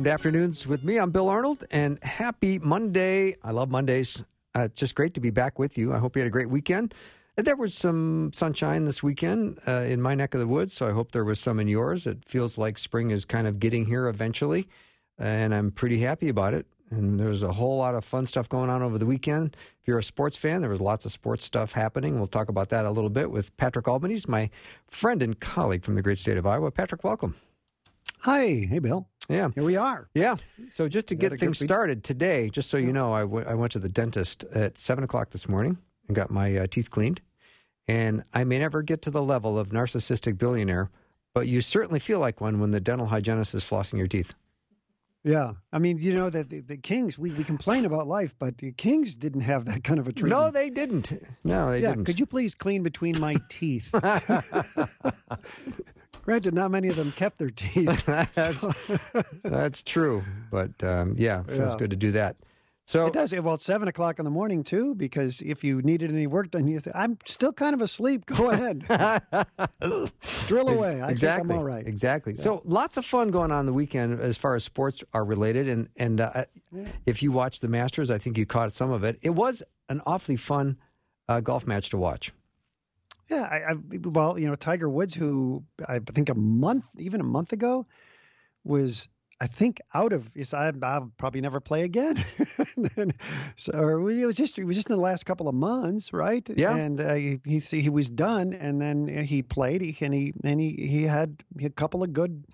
Welcome to Afternoons with me. I'm Bill Arnold, and happy Monday. I love Mondays. Uh, just great to be back with you. I hope you had a great weekend. And There was some sunshine this weekend uh, in my neck of the woods, so I hope there was some in yours. It feels like spring is kind of getting here eventually, and I'm pretty happy about it. And there's a whole lot of fun stuff going on over the weekend. If you're a sports fan, there was lots of sports stuff happening. We'll talk about that a little bit with Patrick Albanese, my friend and colleague from the great state of Iowa. Patrick, welcome. Hi, hey Bill. Yeah. Here we are. Yeah. So just to get things started today, just so you know, I, w- I went to the dentist at seven o'clock this morning and got my uh, teeth cleaned. And I may never get to the level of narcissistic billionaire, but you certainly feel like one when the dental hygienist is flossing your teeth. Yeah. I mean, you know that the, the Kings, we, we complain about life, but the Kings didn't have that kind of a treatment. No, they didn't. No, they yeah. didn't. Could you please clean between my teeth? Granted, not many of them kept their teeth. that's, that's true. But um, yeah, feels Yeah. good to do that. So It does. Well, it's seven o'clock in the morning too, because if you needed any work done, you think, I'm still kind of asleep. Go ahead, drill away. I exactly. think I'm all right. Exactly. So lots of fun going on the weekend as far as sports are related, and and uh, if you watch the Masters, I think you caught some of it. It was an awfully fun uh, golf match to watch. Yeah, I, I well, you know, Tiger Woods, who I think a month, even a month ago, was I think out of. Yes, I, I'll probably never play again. then, so or it was just it was just in the last couple of months, right? Yeah. And uh, he he he was done, and then he played, he, and he and he he had a couple of good.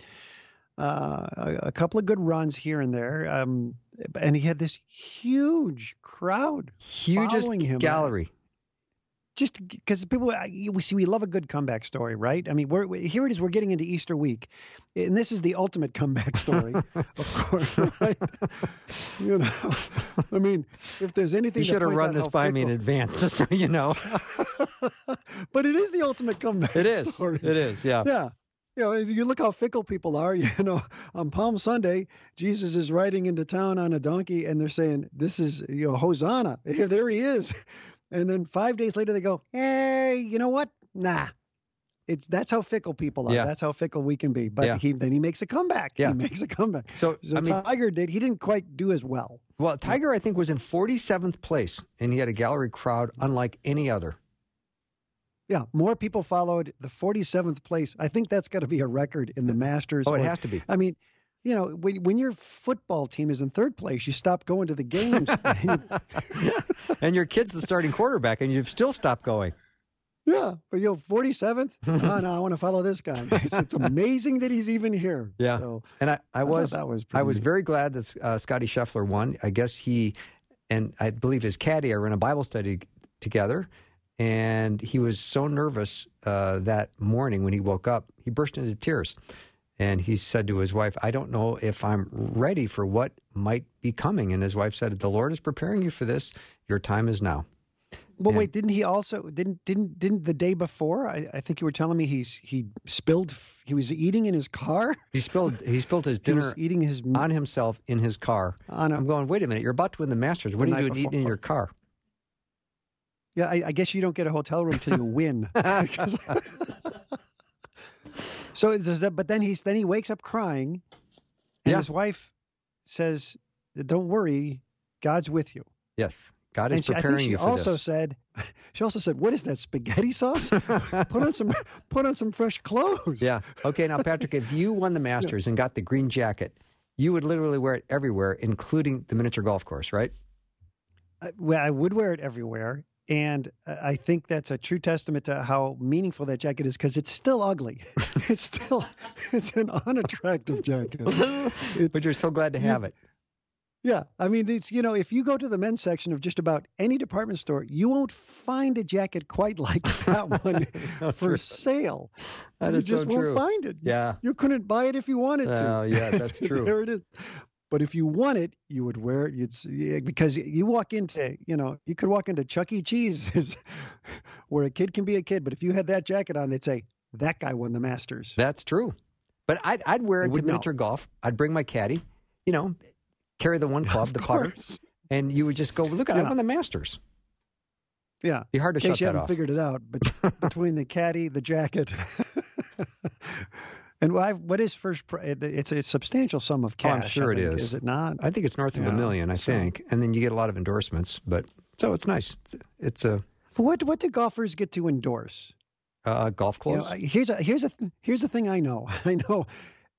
Uh, a, a couple of good runs here and there, um, and he had this huge crowd Hugest following him. gallery. Just because people uh, we see we love a good comeback story right i mean we're we- here it is we're getting into easter week and this is the ultimate comeback story of course right you know i mean if there's anything You should have run this by me in advance, just so you know. but it is the ultimate comeback It is. story. It is. Yeah. yeah you know, you look how fickle people are. You know, on Palm Sunday, Jesus is riding into town on a donkey, and they're saying, "This is you know, Hosanna." Here, there he is. And then five days later, they go, "Hey, you know what? Nah." It's that's how fickle people are. Yeah. That's how fickle we can be. But Yeah. he then he makes a comeback. Yeah. He makes a comeback. So, So I mean, Tiger did. He didn't quite do as well. well, Tiger, I think, was in 47th place, and he had a gallery crowd unlike any other. Yeah, more people followed the 47th place. I think that's got to be a record in the Masters. Oh, it has to be. I mean, you know, when when your football team is in third place, you stop going to the games. and your kid's the starting quarterback, and you've still stopped going. yeah, but you know, 47th. oh, no, I want to follow this guy. It's, it's amazing that he's even here. Yeah. So, And I, I was, that was I was very glad that uh, Scottie Scheffler won. I guess he and I believe his caddy are in a Bible study together, and he was so nervous uh, that morning when he woke up, he burst into tears, and he said to his wife, "I don't know if I'm ready for what might be coming." And his wife said, "The Lord is preparing you for this. Your time is now." Well, and- wait, didn't he also didn't didn't didn't the day before? I, I think you were telling me he's he spilled. He was eating in his car. He spilled he spilled his dinner eating his on himself in his car. on a, I'm going, wait a minute, you're about to win the Masters. What are you doing eating in your car? Yeah, I, I guess you don't get a hotel room till you win. Because- so, but then he's then he wakes up crying, and Yeah. his wife says, "Don't worry, God's with you." Yes. God is and she, preparing she you for also this. said, she also said, "What is that spaghetti sauce? put on some put on some fresh clothes." Yeah. Okay. Now, Patrick, if you won the Masters and got the green jacket, you would literally wear it everywhere, including the miniature golf course, right? I, well, I would wear it everywhere. And I think that's a true testament to how meaningful that jacket is because it's still ugly. it's still it's an unattractive jacket. but you're so glad to have it. Yeah, I mean, it's you know, if you go to the men's section of just about any department store, you won't find a jacket quite like that one so for true. sale. That you is just so won't true. find it. Yeah. you couldn't buy it if you wanted to. Oh, yeah, that's true. there it is. But if you want it, you would wear it. You'd because you walk into, you know, you could walk into Chuck E. Cheese, where a kid can be a kid. But if you had that jacket on, they'd say that guy won the Masters. That's true. But I'd, I'd wear it to would know. miniature golf. I'd bring my caddy, you know, carry the one club, the putter, and you would just go, look, at I Yeah. won the Masters. Yeah. Be hard to In shut you that haven't off. figured it out, but between the caddy, the jacket, and what is first? pri- It's a substantial sum of Oh, I'm sure it is. is. It not? I think it's north of a million, I so- think. And then you get a lot of endorsements. But so it's nice. It's, it's a What What do golfers get to endorse? uh, golf You know, here's a here's a here's the thing I know. I know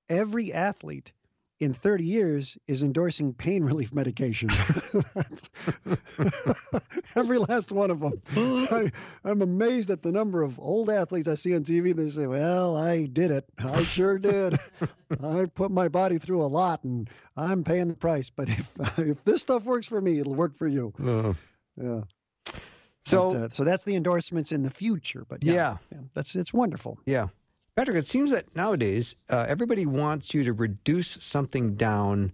every athlete in 30 years is endorsing pain relief medication. Every last one of them. I, I'm amazed at the number of old athletes I see on TV. They say, "Well, I did it. I sure did. I put my body through a lot, and I'm paying the price. But if if this stuff works for me, it'll work for you." Uh, Yeah. so, But, uh, so that's the endorsements in the future. But yeah, yeah. yeah, that's it's wonderful. Yeah. Patrick, it seems that nowadays uh, everybody wants you to reduce something down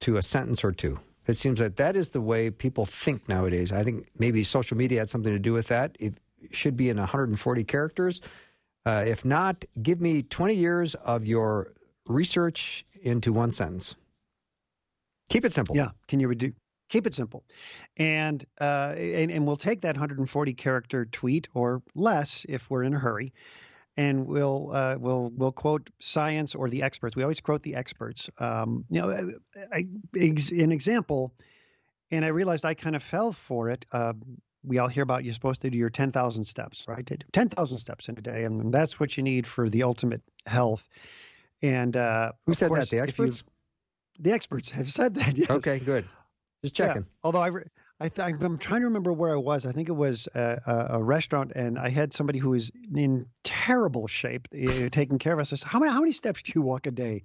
to a sentence or two. It seems that that is the way people think nowadays. I think maybe social media had something to do with that. It should be in 140 characters. Uh, if not, give me 20 years of your research into one sentence. Keep it simple. Yeah. Can you reduce? Keep it simple, and uh, and and we'll take that 140 character tweet or less if we're in a hurry, and we'll uh, we'll we'll quote science or the experts. We always quote the experts. Um, you know, I, I, ex, an example, and I realized I kind of fell for it. Uh, we all hear about you're supposed to do your 10,000 steps, right? 10,000 steps in a day, and that's what you need for the ultimate health. And uh, Who said course, that? The if you- experts? The experts have said that. Yes. Okay, good. Just Yeah. checking. Although I, re- I I'm trying to remember where I was. I think it was a, a, a restaurant, and I had somebody who was in terrible shape uh, taking care of us. I said, "How many how many steps do you walk a day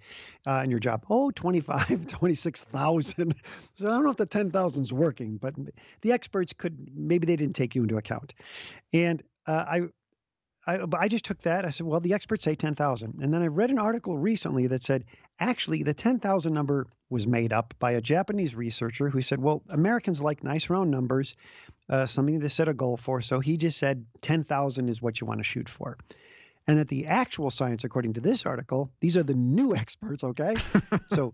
uh, in your job?" Oh, 25, 26,000. So I don't know if the 10,000 is working, but the experts could maybe they didn't take you into account. And uh, I I, but I just took that. I said, well, the experts say 10,000. And then I read an article recently that said, actually, the 10,000 number was made up by a Japanese researcher who said, well, Americans like nice round numbers, uh, something to set a goal for. So he just said 10,000 is what you want to shoot for. And that the actual science, according to this article, these are the new experts, okay? so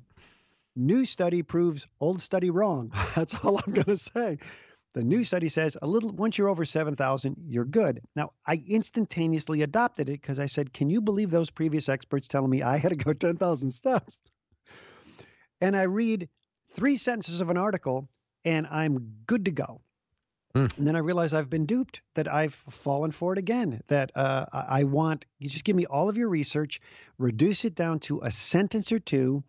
new study proves old study wrong. That's all I'm going to say. The new study says a little once you're over 7,000, you're good. Now, I instantaneously adopted it because I said, "Can you believe those previous experts telling me I had to go 10,000 steps?" And I read three sentences of an article and I'm good to go. Hmm. And then I realize I've been duped, that I've fallen for it again, that uh, I I want you just give me all of your research, reduce it down to a sentence or two,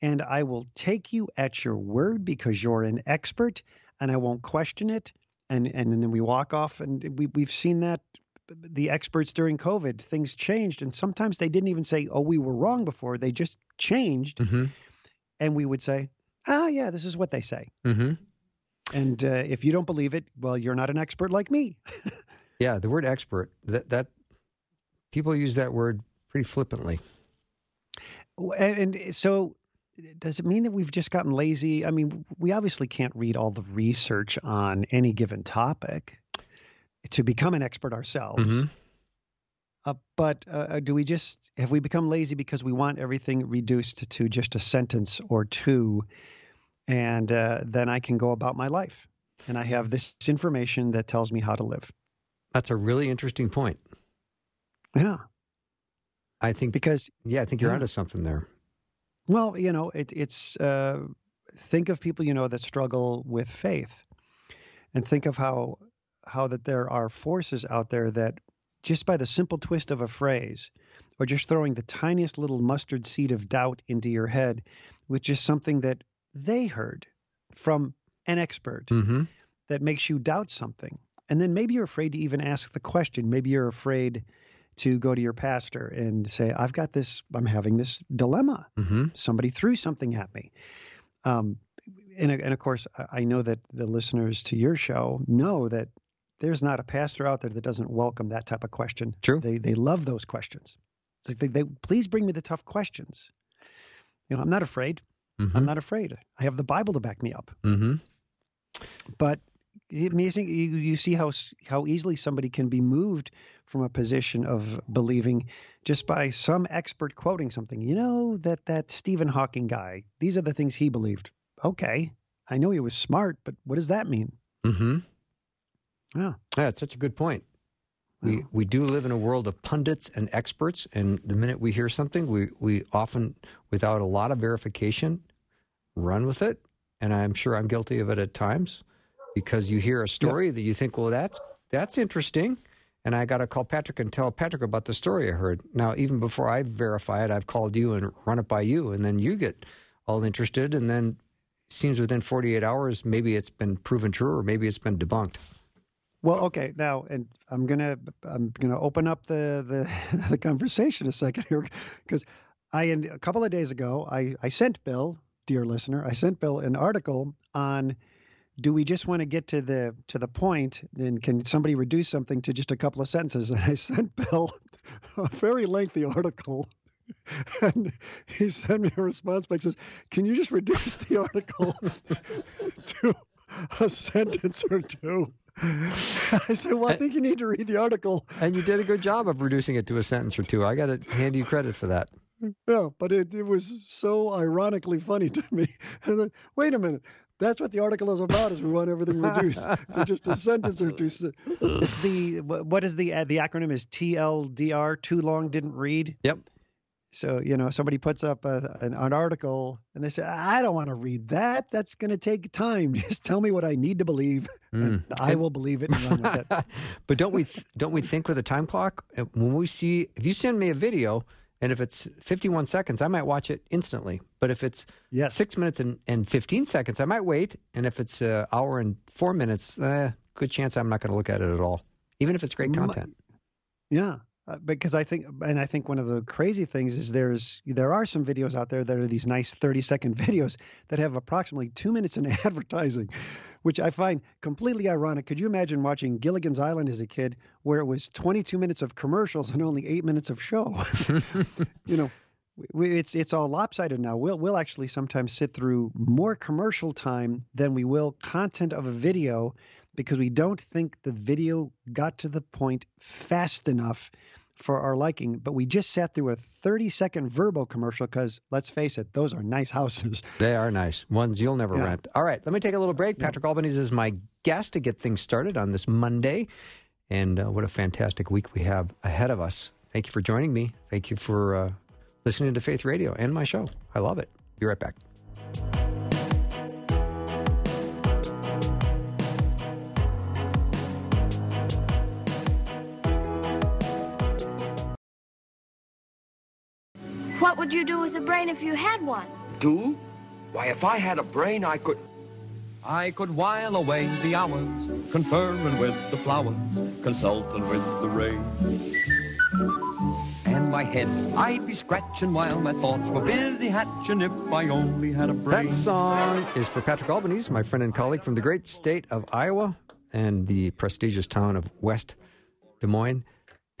and I will take you at your word because you're an expert and I won't question it. And and, then we walk off, and we we've seen that the experts during COVID things changed, and sometimes they didn't even say, "Oh, we were wrong before." They just changed, Mm-hmm. and we would say, "Ah, yeah, this is what they say." Mm-hmm. And uh, if you don't believe it, well, you're not an expert like me. Yeah, the word expert, that, that people use that word pretty flippantly. And, and so, does it mean that we've just gotten lazy? I mean, we obviously can't read all the research on any given topic to become an expert ourselves. Mhm. Uh, but uh, do we just have we become lazy because we want everything reduced to just a sentence or two, and uh, then I can go about my life, and I have this information that tells me how to live. That's a really interesting point. Yeah, I think, because yeah, I think you're Yeah. onto something there. Well, you know, it, it's uh, think of people you know that struggle with faith, and think of how how that there are forces out there that just by the simple twist of a phrase, or just throwing the tiniest little mustard seed of doubt into your head, with just something that they heard from an expert Mm-hmm. that makes you doubt something, and then maybe you're afraid to even ask the question. Maybe you're afraid to go to your pastor and say, "I've got this. I'm having this dilemma." Mm-hmm. somebody threw something at me. Um, and and of course, I know that the listeners to your show know that there's not a pastor out there that doesn't welcome that type of question. True. They they love those questions. It's like they, they please bring me the tough questions. You know, I'm not afraid. Mm-hmm. I'm not afraid. I have the Bible to back me up. Mm-hmm. But amazing, you, you see how how easily somebody can be moved from a position of believing just by some expert quoting something. You know that that Stephen Hawking guy. These are the things he believed. Okay, I know he was smart, but what does that mean? Mm-hmm. Yeah, yeah, it's such a good point. We we do live in a world of pundits and experts, and the minute we hear something, we we often, without a lot of verification, run with it. And I'm sure I'm guilty of it at times because you hear a story yeah. that you think, well, that's that's interesting, and I got to call Patrick and tell Patrick about the story I heard. Now, even before I verify it, I've called you and run it by you, and then you get all interested, and then it seems within 48 hours, maybe it's been proven true or maybe it's been debunked. Well, okay, now, and I'm gonna I'm gonna open up the the, the conversation a second here because I a couple of days ago I I sent Bill, dear listener, I sent Bill an article on do we just want to get to the to the point? and can somebody reduce something to just a couple of sentences and i sent bill a very lengthy article and he sent me a response back says can you just reduce the article to a sentence or two I said, "Well, I think you need to read the article." And you did a good job of reducing it to a sentence or two. I got to hand you credit for that. Yeah, but it, it was so ironically funny to me. And then, wait a minute, that's what the article is about. Is we want everything reduced to just a sentence or two. It's the what is the uh, the acronym is TLDR. Too long didn't read. Yep. So you know somebody puts up a, an, an, article and they say, "I don't want to read that. That's going to take time. Just tell me what I need to believe, mm. and I will believe it and run with it." but don't we th- don't we think with a time clock? When we see, if you send me a video and if it's 51 seconds, I might watch it instantly. But if it's yes. six minutes and, and 15 seconds, I might wait. And if it's an hour and four minutes, eh, good chance I'm not going to look at it at all, even if it's great content. Yeah. Uh, because I think, and I think one of the crazy things is there's there are some videos out there that are these nice 30 second videos that have approximately two minutes in advertising, which I find completely ironic. Could you imagine watching Gilligan's Island as a kid, where it was 22 minutes of commercials and only eight minutes of show? you know, we, it's it's all lopsided now. We'll we'll actually sometimes sit through more commercial time than we will content of a video because we don't think the video got to the point fast enough for our liking, but we just sat through a 30 second verbal commercial because let's face it, those are nice houses. They are nice. Ones you'll never yeah. rent. All right, let me take a little break. Patrick yeah. Albanese is my guest to get things started on this Monday. And uh, what a fantastic week we have ahead of us. Thank you for joining me. Thank you for uh, listening to Faith Radio and my show. I love it. Be right back. Would you do with a brain if you had one? Do? Why, if I had a brain, I could... I could while away the hours, conferring with the flowers, consulting with the rain. And my head, I'd be scratching while my thoughts were busy hatching if I only had a brain. That song is for Patrick Albanese, my friend and colleague from the great state of Iowa and the prestigious town of West Des Moines.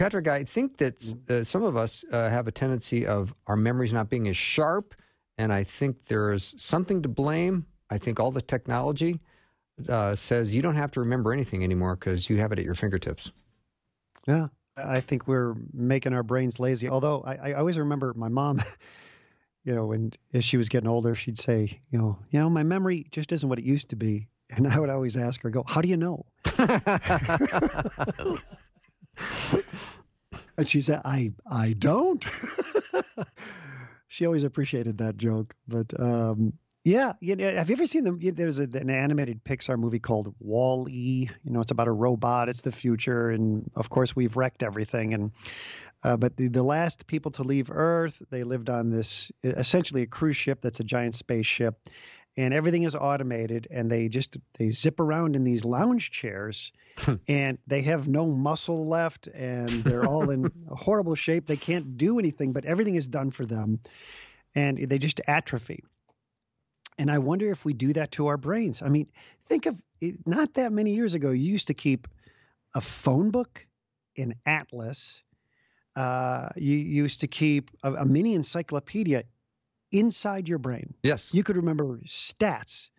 Patrick, I think that uh, some of us uh, have a tendency of our memories not being as sharp, and I think there's something to blame. I think all the technology uh, says you don't have to remember anything anymore because you have it at your fingertips. Yeah, I think we're making our brains lazy. Although I, I always remember my mom, you know, when as she was getting older, she'd say, you know, you know, my memory just isn't what it used to be, and I would always ask her, "Go, how do you know?" and she said, "I I don't." she always appreciated that joke, but um, yeah, you know, have you ever seen them? There's a, an animated Pixar movie called Wall-E. You know, it's about a robot. It's the future, and of course, we've wrecked everything. And uh, but the, the last people to leave Earth, they lived on this essentially a cruise ship that's a giant spaceship, and everything is automated and they just they zip around in these lounge chairs and they have no muscle left and they're all in horrible shape they can't do anything but everything is done for them and they just atrophy And I wonder if we do that to our brains. I mean, think of not that many years ago, you used to keep a phone book, an atlas. Uh, you used to keep a, a mini encyclopedia inside your brain. Yes. You could remember stats.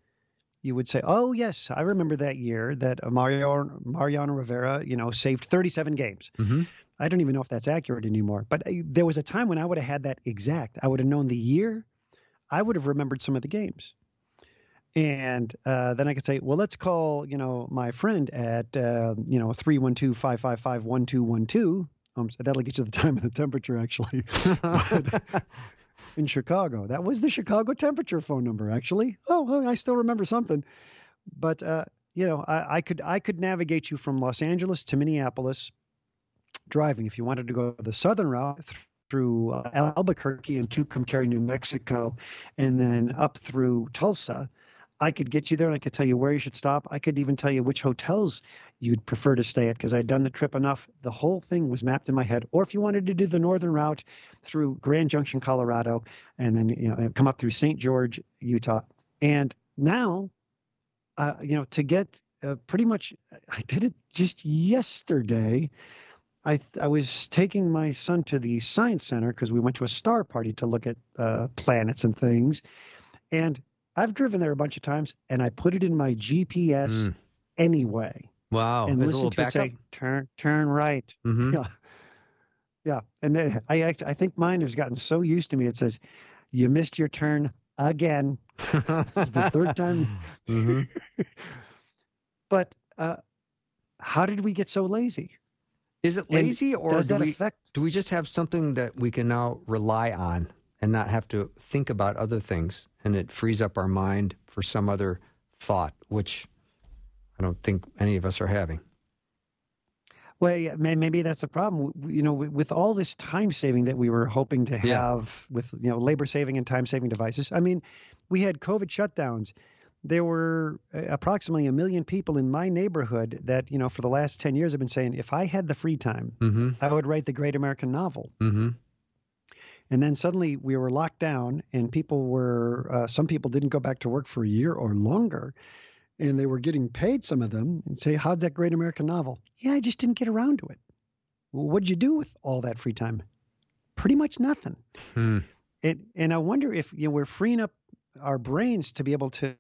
You would say, "Oh yes, I remember that year that Mario Mariano Rivera, you know, saved 37 games." Mm-hmm. I don't even know if that's accurate anymore. But uh, there was a time when I would have had that exact. I would have known the year. I would have remembered some of the games. And uh, then I could say, well, let's call, you know, my friend at, uh, you know, 312-555-1212. Um, so that'll get you the time and the temperature, actually. But in Chicago. That was the Chicago temperature phone number, actually. Oh, I still remember something. But, uh, you know, I, I could I could navigate you from Los Angeles to Minneapolis driving. If you wanted to go the southern route through uh, Albuquerque and Tucumcari, New Mexico, and then up through Tulsa, I could get you there and I could tell you where you should stop. I could even tell you which hotels you'd prefer to stay at because I'd done the trip enough. The whole thing was mapped in my head. Or if you wanted to do the northern route through Grand Junction, Colorado, and then you know come up through St. George, Utah. And now, uh, you know, to get uh, pretty much, I did it just yesterday. I I was taking my son to the science center because we went to a star party to look at uh, planets and things, and I've driven there a bunch of times, and I put it in my GPS Mm. anyway, Wow. and There's listen to it say turn turn right. Mhm. Yeah, yeah, and then I act- I think mine has gotten so used to me. It says, "You missed your turn again." This is the third time. Mhm. But uh, how did we get so lazy? Is it And lazy or Does do that we, affect? do we just have something that we can now rely on and not have to think about other things and it frees up our mind for some other thought, which I don't think any of us are having. Well, yeah, maybe that's a problem. You know, with, with all this time saving that we were hoping to have Yeah. with you know labor saving and time saving devices. I mean, we had COVID shutdowns. There were uh, approximately a million people in my neighborhood that you know for the last ten years have been saying, if I had the free time, Mm-hmm. I would write the great American novel. Mm-hmm. And then suddenly we were locked down, and people were uh, some people didn't go back to work for a year or longer, and they were getting paid. Some of them and say, "How'd that great American novel?" Yeah, I just didn't get around to it. Well, what'd you do with all that free time? Pretty much nothing. Hmm. And and I wonder if you know we're freeing up our brains to be able to,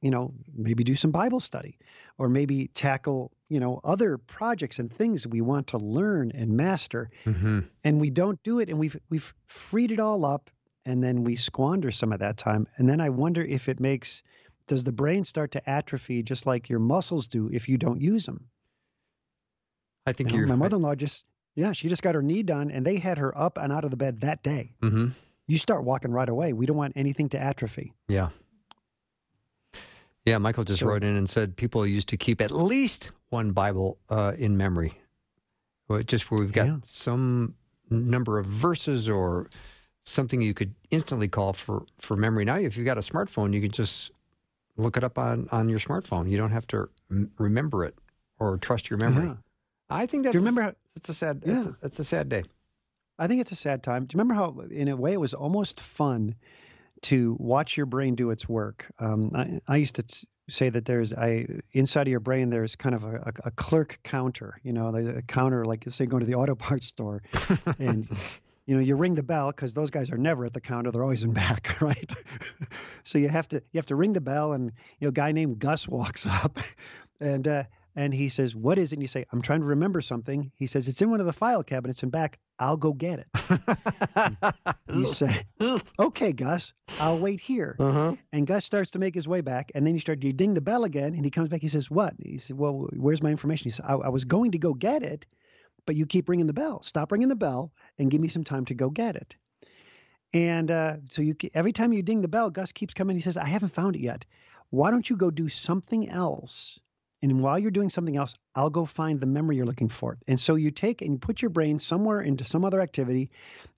you know, maybe do some Bible study, or maybe tackle you know other projects and things we want to learn and master. Mm-hmm. and we don't do it and we've we've freed it all up and then we squander some of that time. And then i wonder if it makes does the brain start to atrophy just like your muscles do if you don't use them I think You know, my mother-in-law just yeah she just got her knee done and they had her up and out of the bed that day. Mm-hmm. you start walking right away. We don't want anything to atrophy. Yeah. Yeah, Michael just So- wrote in and said people used to keep at least one Bible uh, in memory. Well, Just where we've got Yeah. some number of verses or something you could instantly call for, for memory. Now, if you've got a smartphone, you can just look it up on, on your smartphone. You don't have to m- remember it or trust your memory. Yeah. I think that's do you remember how, it's a sad Yeah. a, it's a sad day. I think it's a sad time. Do you remember how, in a way, it was almost fun to watch your brain do its work? Um, I, I used to s- say that there's I inside of your brain there's kind of a, a, a clerk counter. You know, there's a counter like say going to the auto parts store, and you know you ring the bell because those guys are never at the counter; they're always in back, right? so you have to you have to ring the bell, and you know, a guy named Gus walks up, and uh, and he says, "What is it?" And you say, "I'm trying to remember something." He says, "It's in one of the file cabinets in back. I'll go get it." you say, "Okay, Gus, I'll wait here." Uh-huh. And Gus starts to make his way back, and then you start you ding the bell again, and he comes back. He says, "What?" He said, "Well, where's my information?" He said, I, "I was going to go get it, but you keep ringing the bell. Stop ringing the bell and give me some time to go get it." And uh, so you every time you ding the bell, Gus keeps coming. He says, "I haven't found it yet. Why don't you go do something else?" And while you're doing something else, I'll go find the memory you're looking for. And so you take and you put your brain somewhere into some other activity,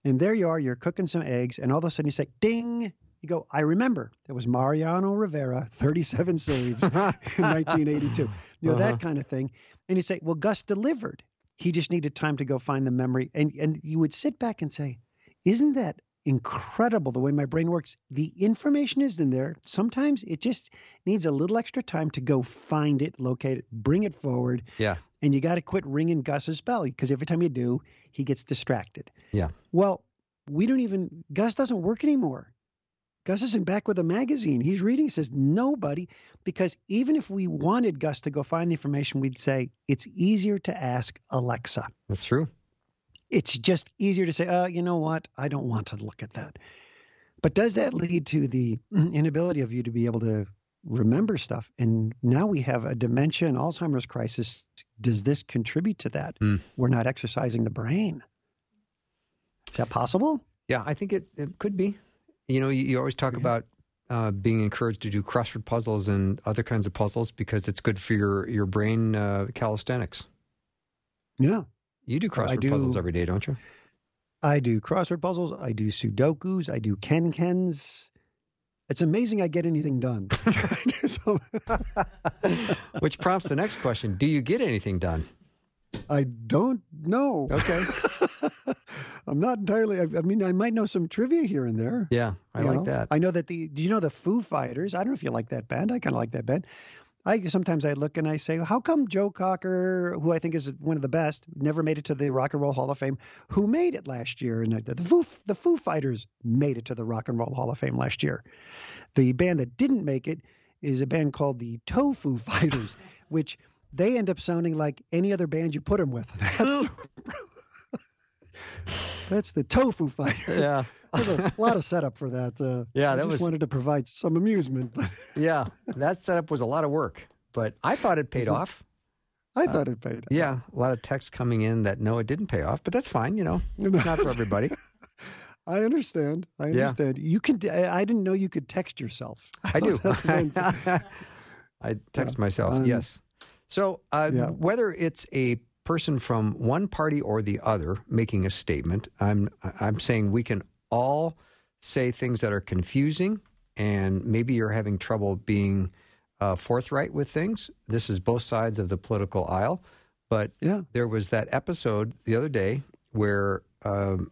and there you are, you're cooking some eggs, and all of a sudden you say, ding, you go, I remember. It was Mariano Rivera, 37 saves in 1982. You know, Uh-huh. that kind of thing. And you say, well, Gus delivered. He just needed time to go find the memory. And, and you would sit back and say, isn't that incredible the way my brain works. The information is in there. Sometimes it just needs a little extra time to go find it, locate it, bring it forward. Yeah. And you got to quit ringing Gus's bell because every time you do, he gets distracted. Yeah. Well, we don't even, Gus doesn't work anymore. Gus isn't back with a magazine. He's reading, says nobody, because even if we wanted Gus to go find the information, we'd say it's easier to ask Alexa. That's true. It's just easier to say, uh, you know what? I don't want to look at that. But does that lead to the inability of you to be able to remember stuff? And now we have a dementia and Alzheimer's crisis. Does this contribute to that? Mm. We're not exercising the brain. Is that possible? Yeah, I think it, it could be. You know, you, you always talk Yeah. about uh, being encouraged to do crossword puzzles and other kinds of puzzles because it's good for your your brain uh, calisthenics. Yeah. You do crossword do. puzzles every day, don't you? I do crossword puzzles. I do Sudokus. I do Ken Kens. It's amazing I get anything done. So- Which prompts the next question: Do you get anything done? I don't know. Okay. I'm not entirely. I, I mean, I might know some trivia here and there. Yeah, I like know? that. I know that the. Do you know the Foo Fighters? I don't know if you like that band. I kind of like that band. I sometimes I look and I say, how come Joe Cocker, who I think is one of the best, never made it to the Rock and Roll Hall of Fame? Who made it last year? And the, the Foo the Foo Fighters made it to the Rock and Roll Hall of Fame last year. The band that didn't make it is a band called the Tofu Fighters, which they end up sounding like any other band you put them with. That's the, that's the Tofu Fighters. yeah, a lot of setup for that. Uh, Yeah, I that just was- wanted to provide some amusement, but yeah. That setup was a lot of work, but I thought it paid off. I thought it paid. Yeah, a lot of texts coming in that no, it didn't pay off, but that's fine. You know, it's not for everybody. I understand. I Yeah. understand. You could. I I didn't know you could text yourself. I do. That's I text myself. um, yes. So uh, yeah. whether it's a person from one party or the other making a statement, I'm I'm saying we can all say things that are confusing, and maybe you're having trouble being uh, forthright with things. This is both sides of the political aisle, but yeah. there was that episode the other day where um,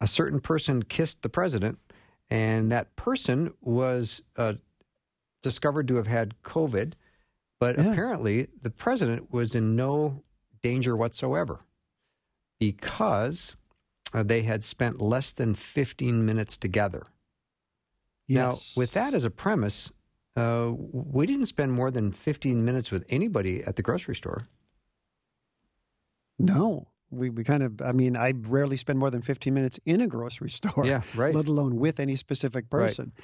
a certain person kissed the president, and that person was uh, discovered to have had COVID, but Yeah. apparently the president was in no danger whatsoever because they had spent less than 15 minutes together. Yes. Now, with that as a premise, uh, we didn't spend more than 15 minutes with anybody at the grocery store. No. We we kind of. I mean, I rarely spend more than 15 minutes in a grocery store. Yeah, right. Let alone with any specific Right.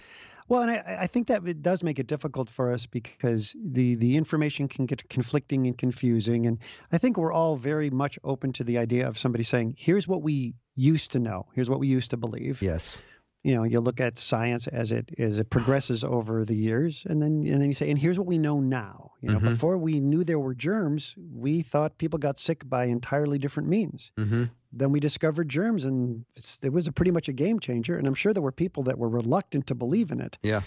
Well, and I, I think that it does make it difficult for us because the the information can get conflicting and confusing, and I think we're all very much open to the idea of somebody saying, "Here's what we used to know. Here's what we used to believe." Yes. You know you look at science as it as it progresses over the years and then and then you say and here's what we know now you know Mhm. before we knew there were germs we thought people got sick by entirely different means Mm-hmm. then we discovered germs and it's, it was a pretty much a game changer and i'm sure there were people that were reluctant to believe in it Yeah.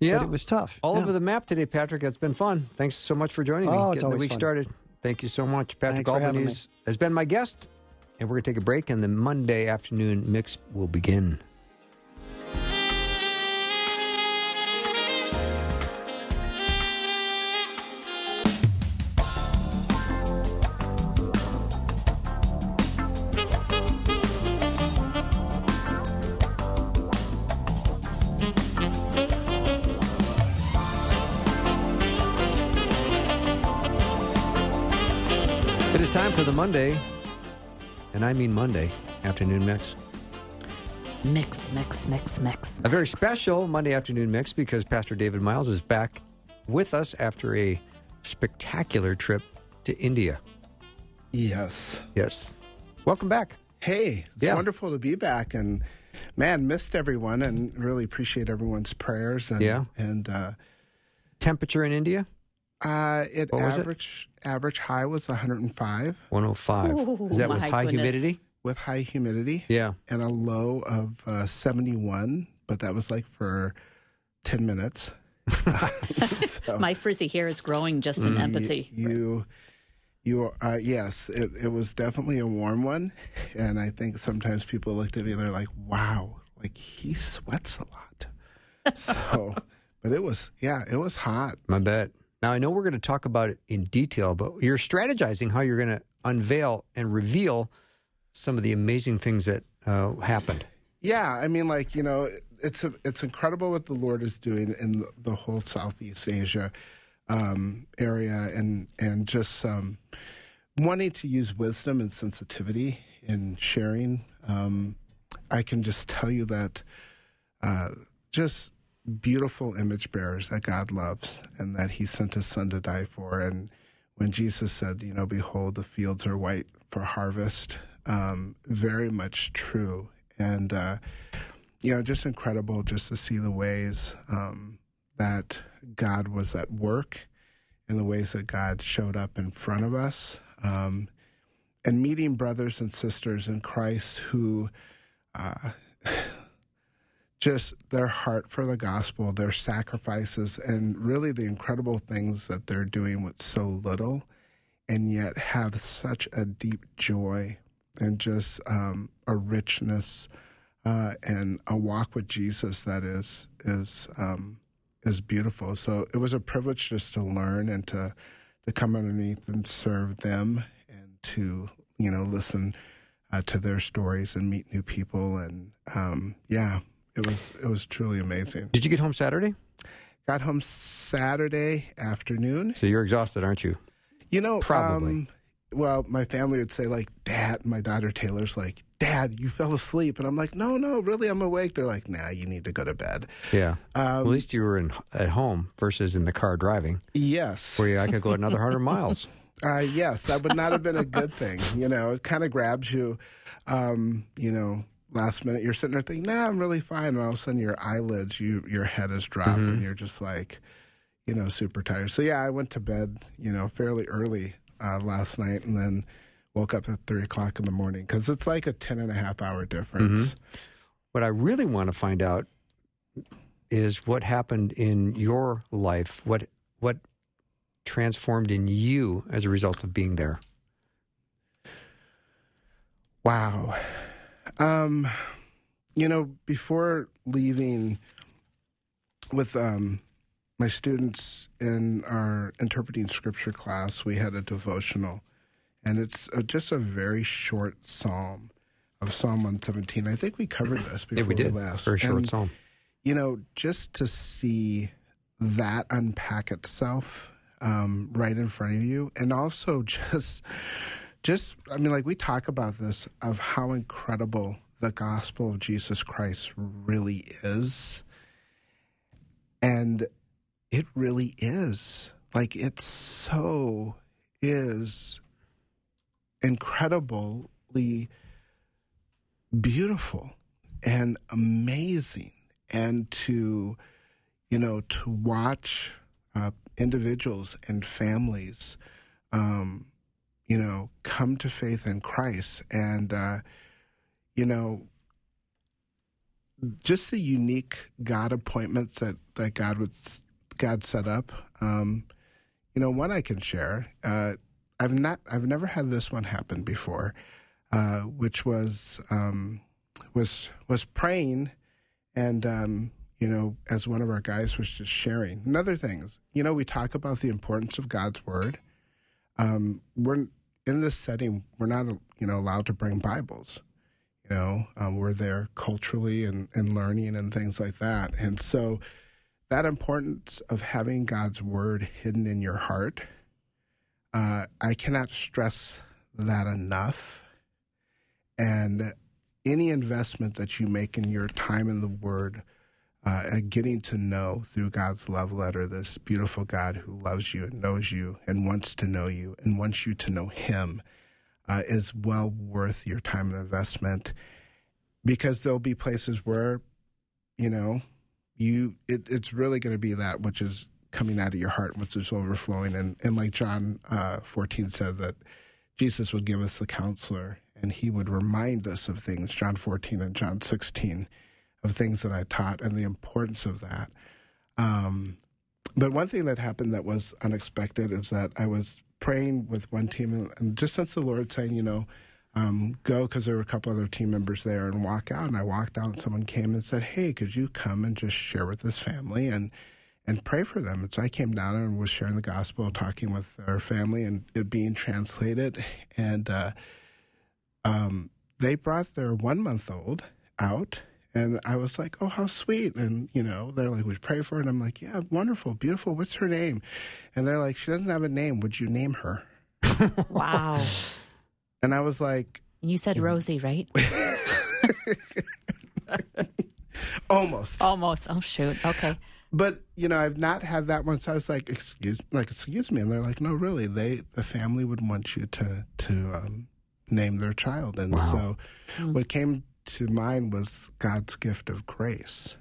but Yeah. it was tough All Yeah. over the map today, Patrick. It's been fun. Thanks so much for joining me. Oh, it's Getting the week fun. started. Thank you so much. Patrick Thanks for having Albanese has been my guest, and we're going to take a break, and the Monday afternoon mix will begin. Monday, and I mean Monday afternoon mix. Mix, mix, mix, mix. A very special Monday afternoon mix because Pastor David Myles is back with us after a spectacular trip to India. Yes. Yes. Welcome back. Hey, it's Yeah. wonderful to be back and man, missed everyone and really appreciate everyone's prayers and Yeah. and uh Temperature in India? uh it What was it? Average average high was 105 105. Ooh, is that with high goodness. humidity? with high humidity Yeah. and a low of uh, 71, but that was like for 10 minutes. so My frizzy hair is growing just Mm. in y- empathy. You You uh, yes, it, it was definitely a warm one, and I think sometimes people looked at me they're like, "Wow, like he sweats a lot." so, but it was yeah, it was hot. my bet. Now I know we're going to talk about it in detail, but you're strategizing how you're going to unveil and reveal some of the amazing things that uh, happened. Yeah, I mean, like you know, it's a, it's incredible what the Lord is doing in the, whole Southeast Asia um, area, and and just um, wanting to use wisdom and sensitivity in sharing. Um, I can just tell you that uh, just beautiful image bearers that God loves, and that He sent His Son to die for, and when Jesus said, you know, behold, the fields are white for harvest, um, very much true. And, uh, you know, just incredible just to see the ways um, that God was at work and the ways that God showed up in front of us. Um, and meeting brothers and sisters in Christ who uh, just their heart for the gospel, their sacrifices, and really the incredible things that they're doing with so little, and yet have such a deep joy and just um, a richness uh, and a walk with Jesus that is is um, is beautiful. So it was a privilege just to learn and to to come underneath and serve them and to you know listen uh, to their stories and meet new people and um, yeah it was it was truly amazing. Did you get home Saturday? Got home Saturday afternoon. So you're exhausted, aren't you? You know, Probably. Um, well, my family would say like, "Dad," my daughter Taylor's like, "Dad, you fell asleep," and I'm like, "No, no, really, I'm awake." They're like, "Nah, you need to go to bed." Yeah. Um, At least you were in, at home versus in the car driving, Yes, where I could go another hundred miles. uh, yes, that would not have been a good thing. You know, it kind of grabs you. Um, you know, last minute you're sitting there thinking, "Nah, I'm really fine," and all of a sudden your eyelids, you your head is dropped, and you're just like, you know, super tired. So yeah, I went to bed, you know, fairly early uh, last night, and then woke up at three o'clock in the morning because it's like a 10 and a half hour difference. What I really want to find out is what happened in your life. What what transformed in you as a result of being there. Wow. Um, you know, before leaving with um, my students in our interpreting scripture class, we had a devotional, and it's uh just a very short psalm of Psalm 117. I think we covered this before Yeah, we did. last. Very short And, psalm. You know, just to see that unpack itself um, right in front of you, and also just just i mean like we talk about this of how incredible the gospel of jesus christ really is. And it really is. Like it so is incredibly beautiful and amazing. And to you know to watch uh, individuals and families um, you know, come to faith in Christ and, uh, you know, just the unique God appointments that, that God would, God set up. Um, you know, one I can share, uh, I've not, I've never had this one happen before, uh, which was, um, was, was praying and, um, you know, as one of our guys was just sharing. And other things, you know, we talk about the importance of God's word. Um, we're in this setting, we're not, you know, allowed to bring Bibles. You know, um, we're there culturally and, and learning and things like that. And so, that importance of having God's word hidden in your heart, uh, I cannot stress that enough. And any investment that you make in your time in the word, uh, getting to know through God's love letter this beautiful God who loves you and knows you and wants to know you and wants you to know Him uh, is well worth your time and investment because there'll be places where, you know, you it, it's really going to be that which is coming out of your heart, which is overflowing. And, and like John uh, 14 said, that Jesus would give us the counselor and he would remind us of things, John 14 and John 16 of things that I taught and the importance of that. Um, but one thing that happened that was unexpected is that I was praying with one team, and, just since the Lord saying, you know, um, go because there were a couple other team members there, and walk out. And I walked out, and someone came and said, "Hey, could you come and just share with this family and and pray for them?" And so I came down and was sharing the gospel, talking with their family, and it being translated. And uh, um, they brought their one month old out. And I was like, oh, how sweet. And, you know, they're like, would you pray for her? And I'm like, yeah, wonderful, beautiful. What's her name? And they're like, she doesn't have a name. Would you name her? Wow. And I was like, You said Rosey, right? almost. Almost. Oh shoot. Okay. But you know, I've not had that one. So I was like, excuse, like, excuse me, and they're like, no, really, they, the family would want you to to um, name their child, and so what came to mind was God's gift of grace,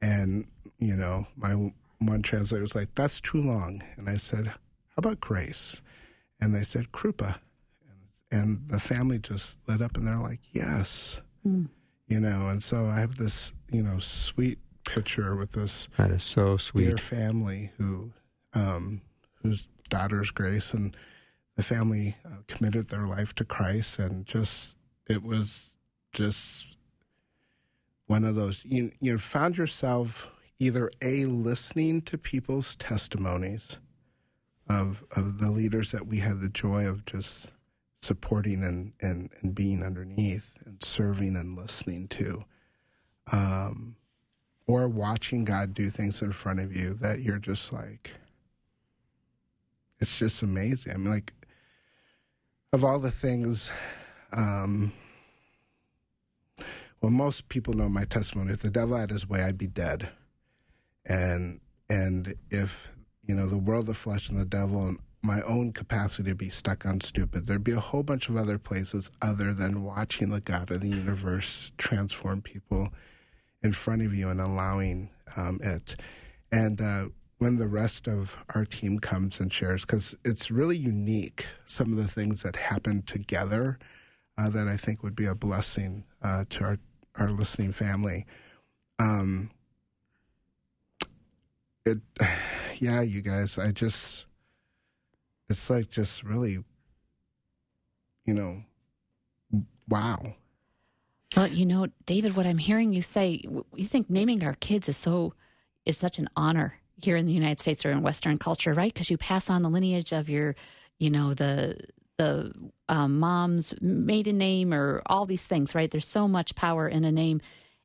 and you know, my one translator was like, that's too long, and I said, how about grace? And they said, Krupa, and, and the family just lit up, and they're like, yes, you know, and so I have this, you know, sweet picture with this That is so dear sweet. family who um, whose daughter's Grace and the family uh, committed their life to Christ and just it was just one of those you you found yourself either a listening to people's testimonies of of the leaders that we had the joy of just supporting and and, and being underneath and serving and listening to um or watching God do things in front of you that you're just like, it's just amazing. I mean, like, of all the things, um, well, most people know my testimony. If the devil had his way, I'd be dead. And and if you know the world, the flesh, and the devil, and my own capacity to be stuck on stupid, there'd be a whole bunch of other places other than watching the God of the universe transform people in front of you and allowing um, it. And uh, when the rest of our team comes and shares, because it's really unique, some of the things that happen together uh, that I think would be a blessing uh, to our, our listening family. Um, it, yeah, you guys, I just, it's like just really, you know, wow. Well, you know, David, what I'm hearing you say, you think naming our kids is so is such an honor here in the United States or in Western culture, right? Because you pass on the lineage of your, you know, the the um, mom's maiden name or all these things, right? There's so much power in a name,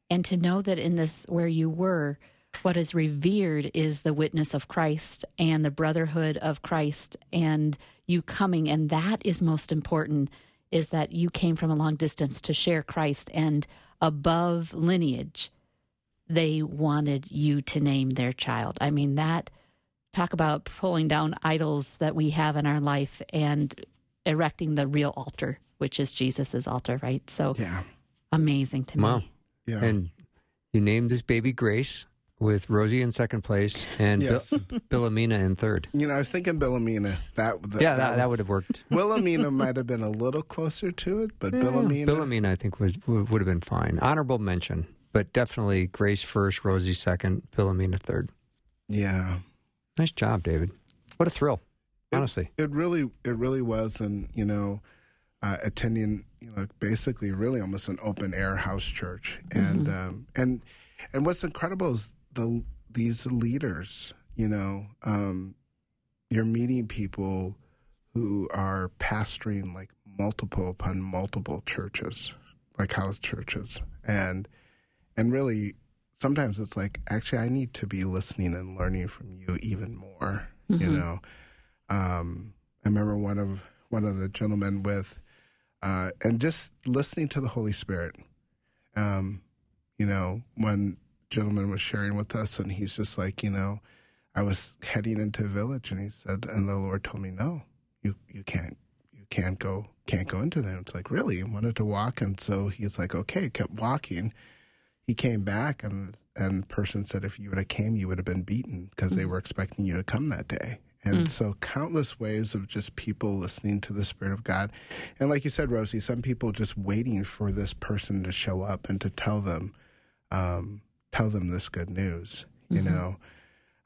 and to know that in this where you were, what is revered is the witness of Christ and the brotherhood of Christ, and you coming, and that is most important is that you came from a long distance to share Christ and above lineage, they wanted you to name their child. I mean, that talk about pulling down idols that we have in our life and erecting the real altar, which is Jesus's altar, right? So Yeah. amazing to me. Wow. me. Yeah. And you named this baby Grace with Rosey in second place and Yes. Bill, Billamina in third. you know, I was thinking Billamina. That, that yeah, that, that was- would have worked. Wilhelmina might have been a little closer to it, but Wilhelmina. Billamina, I think, was, would would have been fine. Honorable mention, but definitely Grace first, Rosey second, Billamina third. Yeah, Nice job, David. What a thrill, honestly. it really, it really was, and you know, uh, attending, you know, basically, really almost an open air house church, and um, and and what's incredible is the these leaders. You know, um, you're meeting people who are pastoring like multiple upon multiple churches, like house churches, and and really sometimes it's like actually I need to be listening and learning from you even more. You know, um, I remember one of one of the gentlemen with, uh, and just listening to the Holy Spirit. Um, you know, one gentleman was sharing with us, and he's just like, you know, I was heading into a village, and he said, and the Lord told me, no, you you can't you can't go can't go into there. It's like really, he wanted to walk, and so he's like, okay, kept walking. He came back, and and person said, if you would have came, you would have been beaten because they were expecting you to come that day. And so, countless ways of just people listening to the Spirit of God. And like you said, Rosey, some people just waiting for this person to show up and to tell them, um, tell them this good news. You know,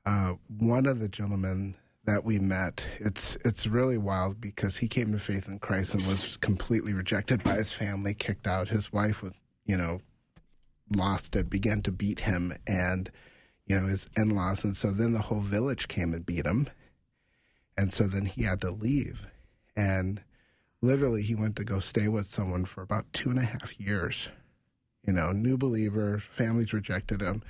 uh, one of the gentlemen that we met, it's it's really wild because he came to faith in Christ and was completely rejected by his family, kicked out. His wife was, you know, lost it, began to beat him, and you know his in-laws, and so then the whole village came and beat him, and so then he had to leave, and literally he went to go stay with someone for about two and a half years. You know, new believer, families rejected him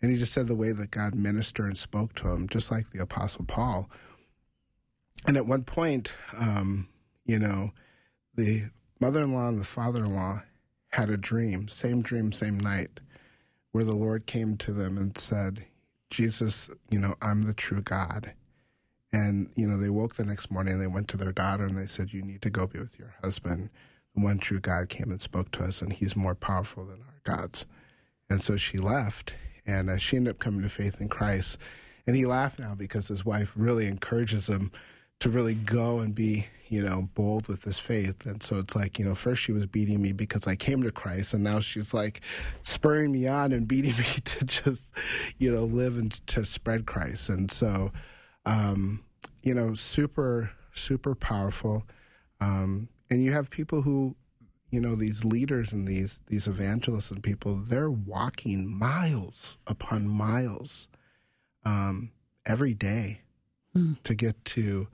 and he just said the way that God ministered and spoke to him, just like the Apostle Paul. And at one point, um, you know, the mother in law and the father in law had a dream, same dream, same night, where the Lord came to them and said, Jesus, you know, I'm the true God. And, you know, they woke the next morning and they went to their daughter and they said, You need to go be with your husband. The one true God came and spoke to us, and he's more powerful than our gods. And so she left and uh, she ended up coming to faith in Christ. And he laughed now because his wife really encourages him to really go and be, you know, bold with his faith. And so it's like, you know, first she was beating me because I came to Christ, and now she's like spurring me on and beating me to just, you know, live and to spread Christ. And so, um, you know, super, super powerful. Um, and you have people who you know these leaders and these these evangelists and people they're walking miles upon miles um, every day mm. to get to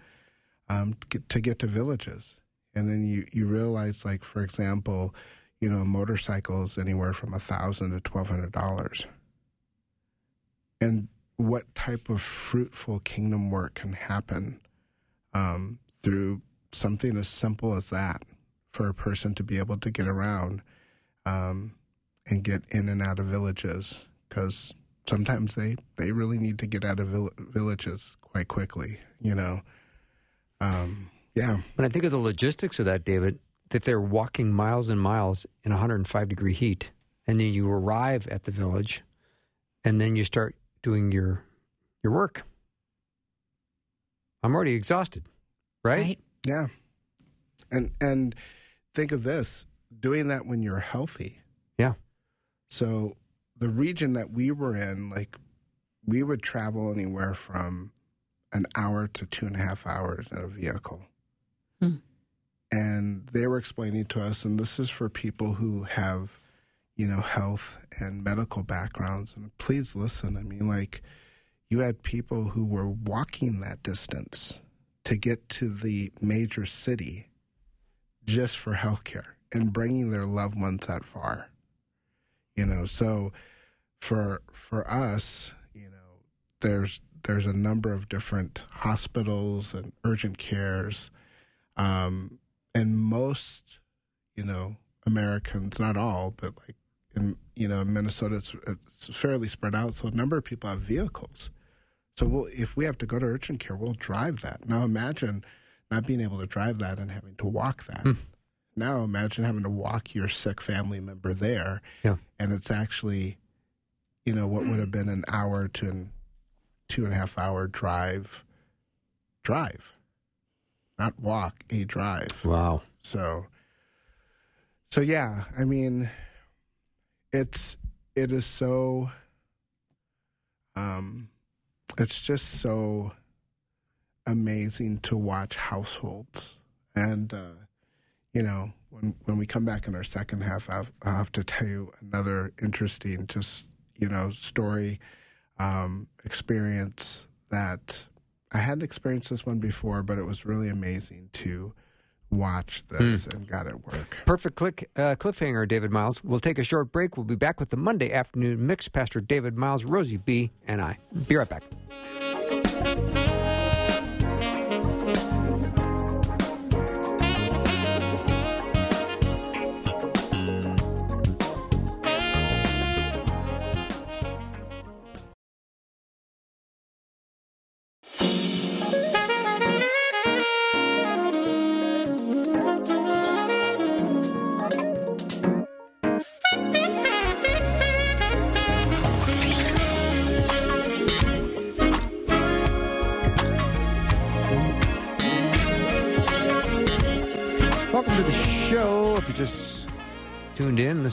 um, get, to get to villages and then you you realize like for example you know motorcycles anywhere from a thousand to twelve hundred dollars and what type of fruitful kingdom work can happen um, through something as simple as that for a person to be able to get around um, and get in and out of villages because sometimes they, they really need to get out of vill- villages quite quickly, you know. Um, yeah. When I think of the logistics of that, David, that they're walking miles and miles in 105 degree heat, and then you arrive at the village, and then you start doing your your work. I'm already exhausted, right? right. Yeah. And and think of this doing that when you're healthy. Yeah. So the region that we were in, like we would travel anywhere from an hour to two and a half hours in a vehicle. Hmm. And they were explaining to us, and this is for people who have, you know, health and medical backgrounds. And please listen. I mean, like, you had people who were walking that distance to get to the major city just for healthcare and bringing their loved ones that far. You know, so for for us, you know, there's there's a number of different hospitals and urgent cares, um, and most, you know, Americans, not all, but like in you know Minnesota, it's, it's fairly spread out. So a number of people have vehicles. So we'll, if we have to go to urgent care, we'll drive that. Now imagine not being able to drive that and having to walk that. Mm. Now imagine having to walk your sick family member there. Yeah. And it's actually, you know, what would have been an hour to an two and a half hour drive, drive, not walk, a drive. Wow. So, so yeah, I mean, it's, it is so, um, it's just so amazing to watch households. And uh, you know when when we come back in our second half I've, I'll have to tell you another interesting just you know story um, experience that I hadn't experienced this one before but it was really amazing to watch this mm. and got it work. Perfect click uh, cliffhanger, David Myles. We'll take a short break. We'll be back with the Monday afternoon mix. Pastor David Myles, Rosey B, and I. Be right back.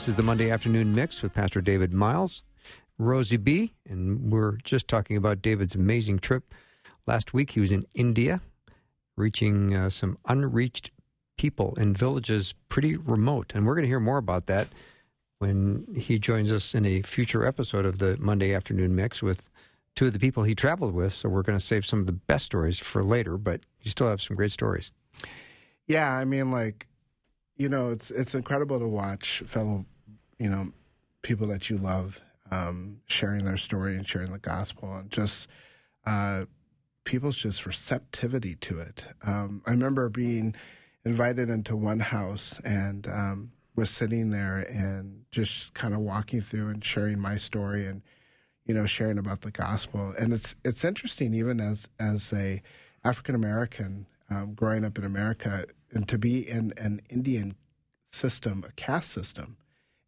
This is the Monday Afternoon Mix with Pastor David Myles, Rosey B., and we're just talking about David's amazing trip Last week he was in India, reaching uh, some unreached people in villages pretty remote. And we're going to hear more about that when he joins us in a future episode of the Monday Afternoon Mix with two of the people he traveled with. So we're going to save some of the best stories for later, but you still have some great stories. Yeah, I mean, like, you know, it's it's incredible to watch fellow, you know, people that you love um, sharing their story and sharing the gospel, and just uh, people's just receptivity to it. Um, I remember being invited into one house and um, was sitting there and just kind of walking through and sharing my story and you know sharing about the gospel. And it's it's interesting even as as a African American um, growing up in America and to be in an Indian system, a caste system,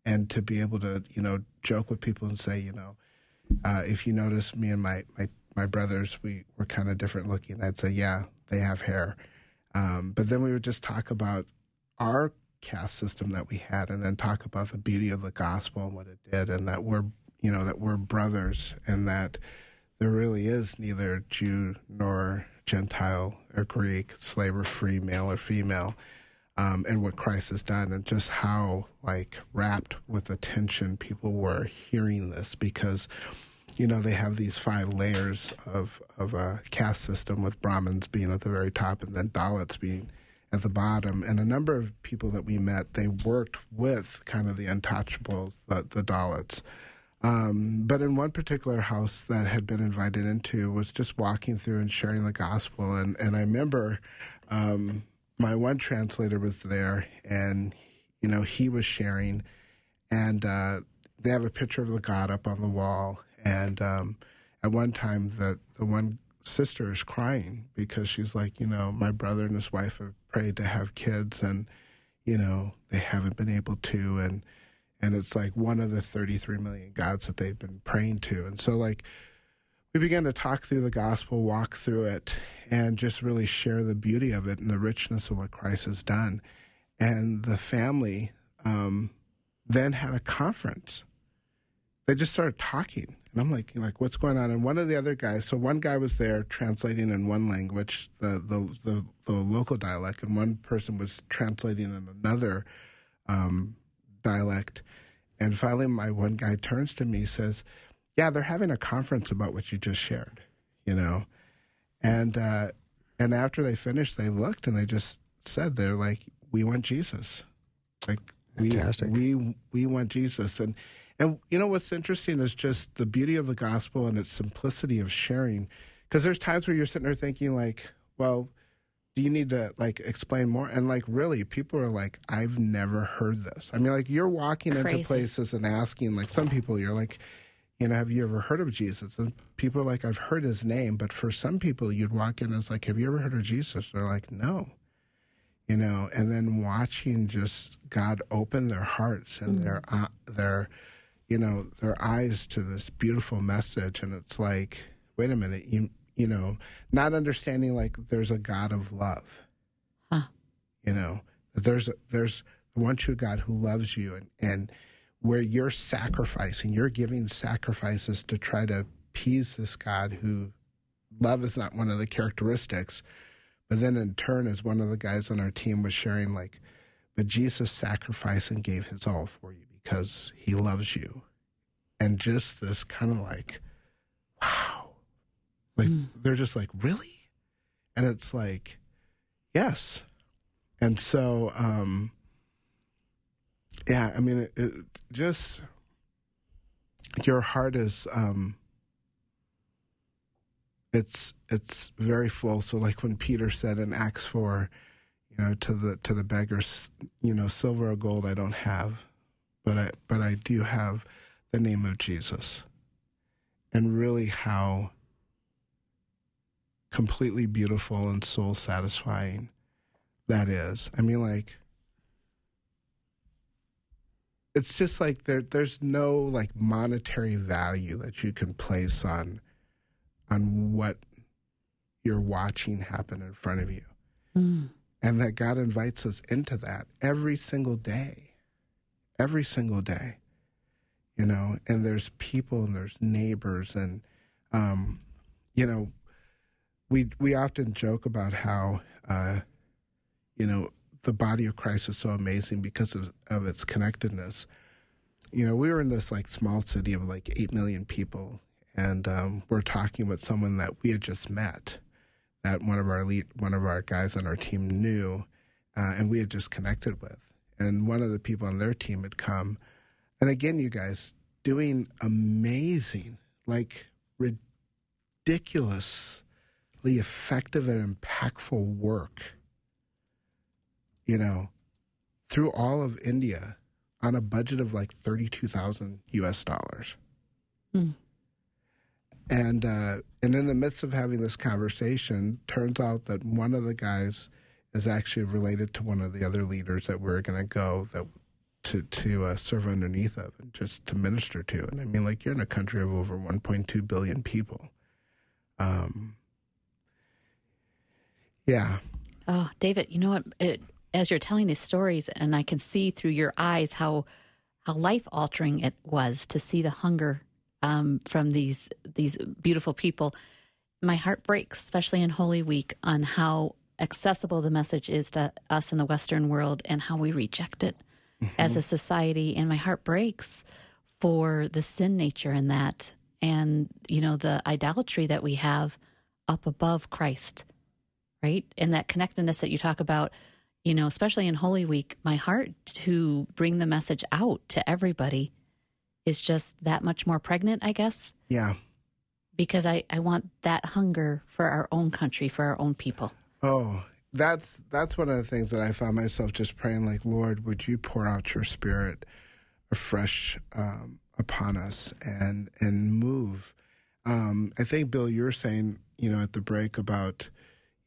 and to be able to you know joke with people and say you know uh, if you notice me and my my my brothers we were kind of different looking i'd say yeah they have hair. Um, but then we would just talk about our caste system that we had and then talk about the beauty of the gospel and what it did and that we're you know that we're brothers and that there really is neither jew nor gentile or greek slave or free male or female um, and what christ has done and just how like wrapped with attention people were hearing this because you know they have these five layers of of a caste system with brahmins being at the very top and then dalits being at the bottom. And a number of people that we met they worked with kind of the untouchables the, the dalits. Um, but in one particular house that had been invited into was just walking through and sharing the gospel. And and i remember um, my one translator was there and you know he was sharing and uh, they have a picture of the god up on the wall and um, at one time, the the one sister is crying because she's like, you know, my brother and his wife have prayed to have kids, and you know they haven't been able to, and and it's like one of the 33 million gods that they've been praying to, and so like we began to talk through the gospel, walk through it, and just really share the beauty of it and the richness of what Christ has done. And the family um, then had a conference. They just started talking and I'm like, like, what's going on? And one of the other guys, so one guy was there translating in one language, the the the, the local dialect, and one person was translating in another um, dialect. And finally, my one guy turns to me, says, "Yeah, they're having a conference about what you just shared, you know." And uh, and after they finished, they looked and they just said, "They're like, we want Jesus, like Fantastic. we we we want Jesus." And and you know what's interesting is just the beauty of the gospel and its simplicity of sharing. Because there's times where you're sitting there thinking, like, well, do you need to like explain more? And like, really, people are like, I've never heard this. I mean, like, you're walking Crazy. into places and asking, like, some people, you're like, you know, have you ever heard of Jesus? And people are like, I've heard his name. But for some people, you'd walk in and it's like, have you ever heard of Jesus? They're like, no. You know, and then watching just God open their hearts and their uh, their you know their eyes to this beautiful message and it's like wait a minute you you know not understanding like there's a god of love Huh. you know there's a, there's the one true god who loves you and and where you're sacrificing you're giving sacrifices to try to appease this god who love is not one of the characteristics but then in turn as one of the guys on our team was sharing like but jesus sacrificed and gave his all for you because he loves you. And just this kind of like, wow. Like, they're just like, really? And it's like, yes. And so, um, yeah, I mean, it, it just, your heart is, um, it's it's very full. So like when Peter said in Acts four, you know, to the to the beggars, you know, silver or gold I don't have, but I but I do have the name of Jesus. And really how completely beautiful and soul satisfying that is. I mean like it's just like there there's no like monetary value that you can place on on what you're watching happen in front of you. Mm. And that God invites us into that every single day. Every single day. You know, and there's people and there's neighbors and um, you know, we we often joke about how uh, you know the body of Christ is so amazing because of, of its connectedness. You know, we were in this like small city of like eight million people, and um, we're talking with someone that we had just met, that one of our elite, one of our guys on our team knew, uh, and we had just connected with, and one of the people on their team had come, and again, you guys doing amazing, like ridiculously effective and impactful work you know, through all of India on a budget of like 32,000 US dollars. Mm. And uh, and in the midst of having this conversation, turns out that one of the guys is actually related to one of the other leaders that we're going to go that to to uh, serve underneath of and just to minister to. And I mean, like you're in a country of over 1.2 billion people. Um, yeah. Oh, David, you know what? It, as you're telling these stories, and I can see through your eyes how how life altering it was to see the hunger um, from these these beautiful people. My heart breaks, especially in Holy Week, on how accessible the message is to us in the Western world and how we reject it mm-hmm. as a society. And my heart breaks for the sin nature in that, and you know the idolatry that we have up above Christ, right? And that connectedness that you talk about you know, especially in Holy Week, my heart to bring the message out to everybody is just that much more pregnant, I guess. Yeah. Because I, I want that hunger for our own country, for our own people. Oh, that's that's one of the things that I found myself just praying, like, Lord, would you pour out your spirit afresh um, upon us and and move. Um, I think Bill, you're saying, you know, at the break about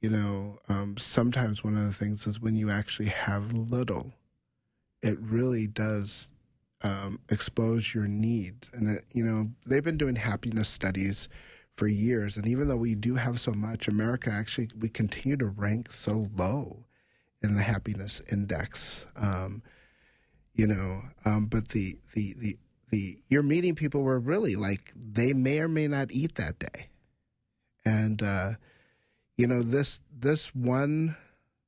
you know, um, sometimes one of the things is when you actually have little, it really does um, expose your needs. And, it, you know, they've been doing happiness studies for years. And even though we do have so much, America actually, we continue to rank so low in the happiness index. Um, you know, um, but the, the, the, the, you're meeting people where really like they may or may not eat that day. And, uh, you know this this one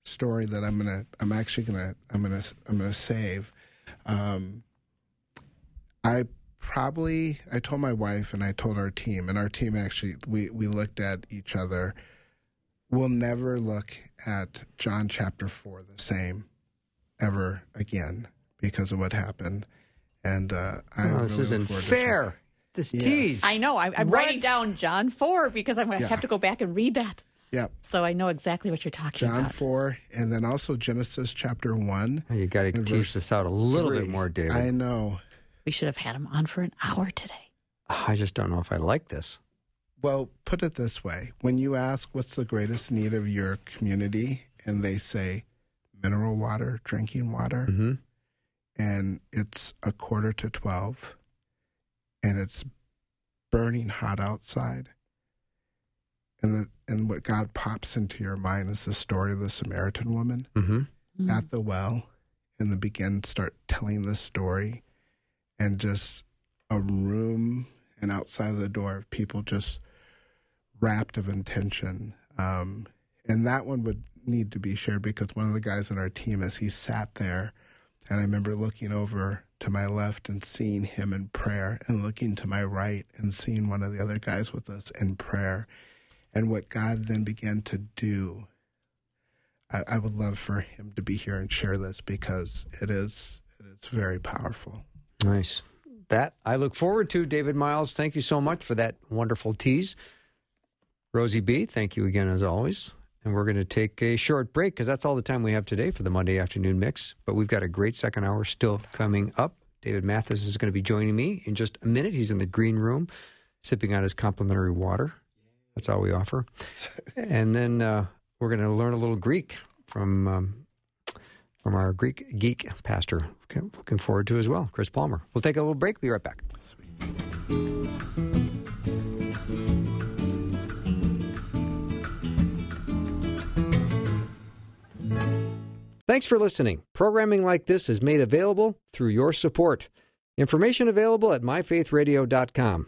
story that I'm gonna I'm actually gonna I'm gonna I'm gonna save. Um, I probably I told my wife and I told our team and our team actually we we looked at each other. We'll never look at John chapter four the same ever again because of what happened. And uh, I oh, this really isn't fair. This yes. tease. I know. I, am writing down John four because I'm going to yeah. have to go back and read that. Yeah. So I know exactly what you're talking John about. John 4, and then also Genesis chapter 1. Oh, you got to tease this out a little three. bit more, David. I know. We should have had him on for an hour today. I just don't know if I like this. Well, put it this way when you ask what's the greatest need of your community, and they say mineral water, drinking water, mm-hmm. and it's a quarter to 12, and it's burning hot outside and the and what God pops into your mind is the story of the Samaritan woman mm-hmm. mm-hmm. at the well, and the begin start telling the story, and just a room and outside of the door of people just wrapped of intention. Um, and that one would need to be shared because one of the guys on our team, as he sat there, and I remember looking over to my left and seeing him in prayer, and looking to my right and seeing one of the other guys with us in prayer and what God then began to do. I, I, would love for him to be here and share this because it is it's very powerful. Nice. That I look forward to, David Myles. Thank you so much for that wonderful tease. Rosey B, thank you again as always. And we're going to take a short break because that's all the time we have today for the Monday afternoon mix. But we've got a great second hour still coming up. David Mathis is going to be joining me in just a minute. He's in the green room sipping on his complimentary water. That's all we offer. and then uh, we're going to learn a little Greek from um, from our Greek geek pastor. Okay, looking forward to as well, Chris Palmer. We'll take a little break. Be right back. Thanks for listening. Programming like this is made available through your support. Information available at myfaithradio.com.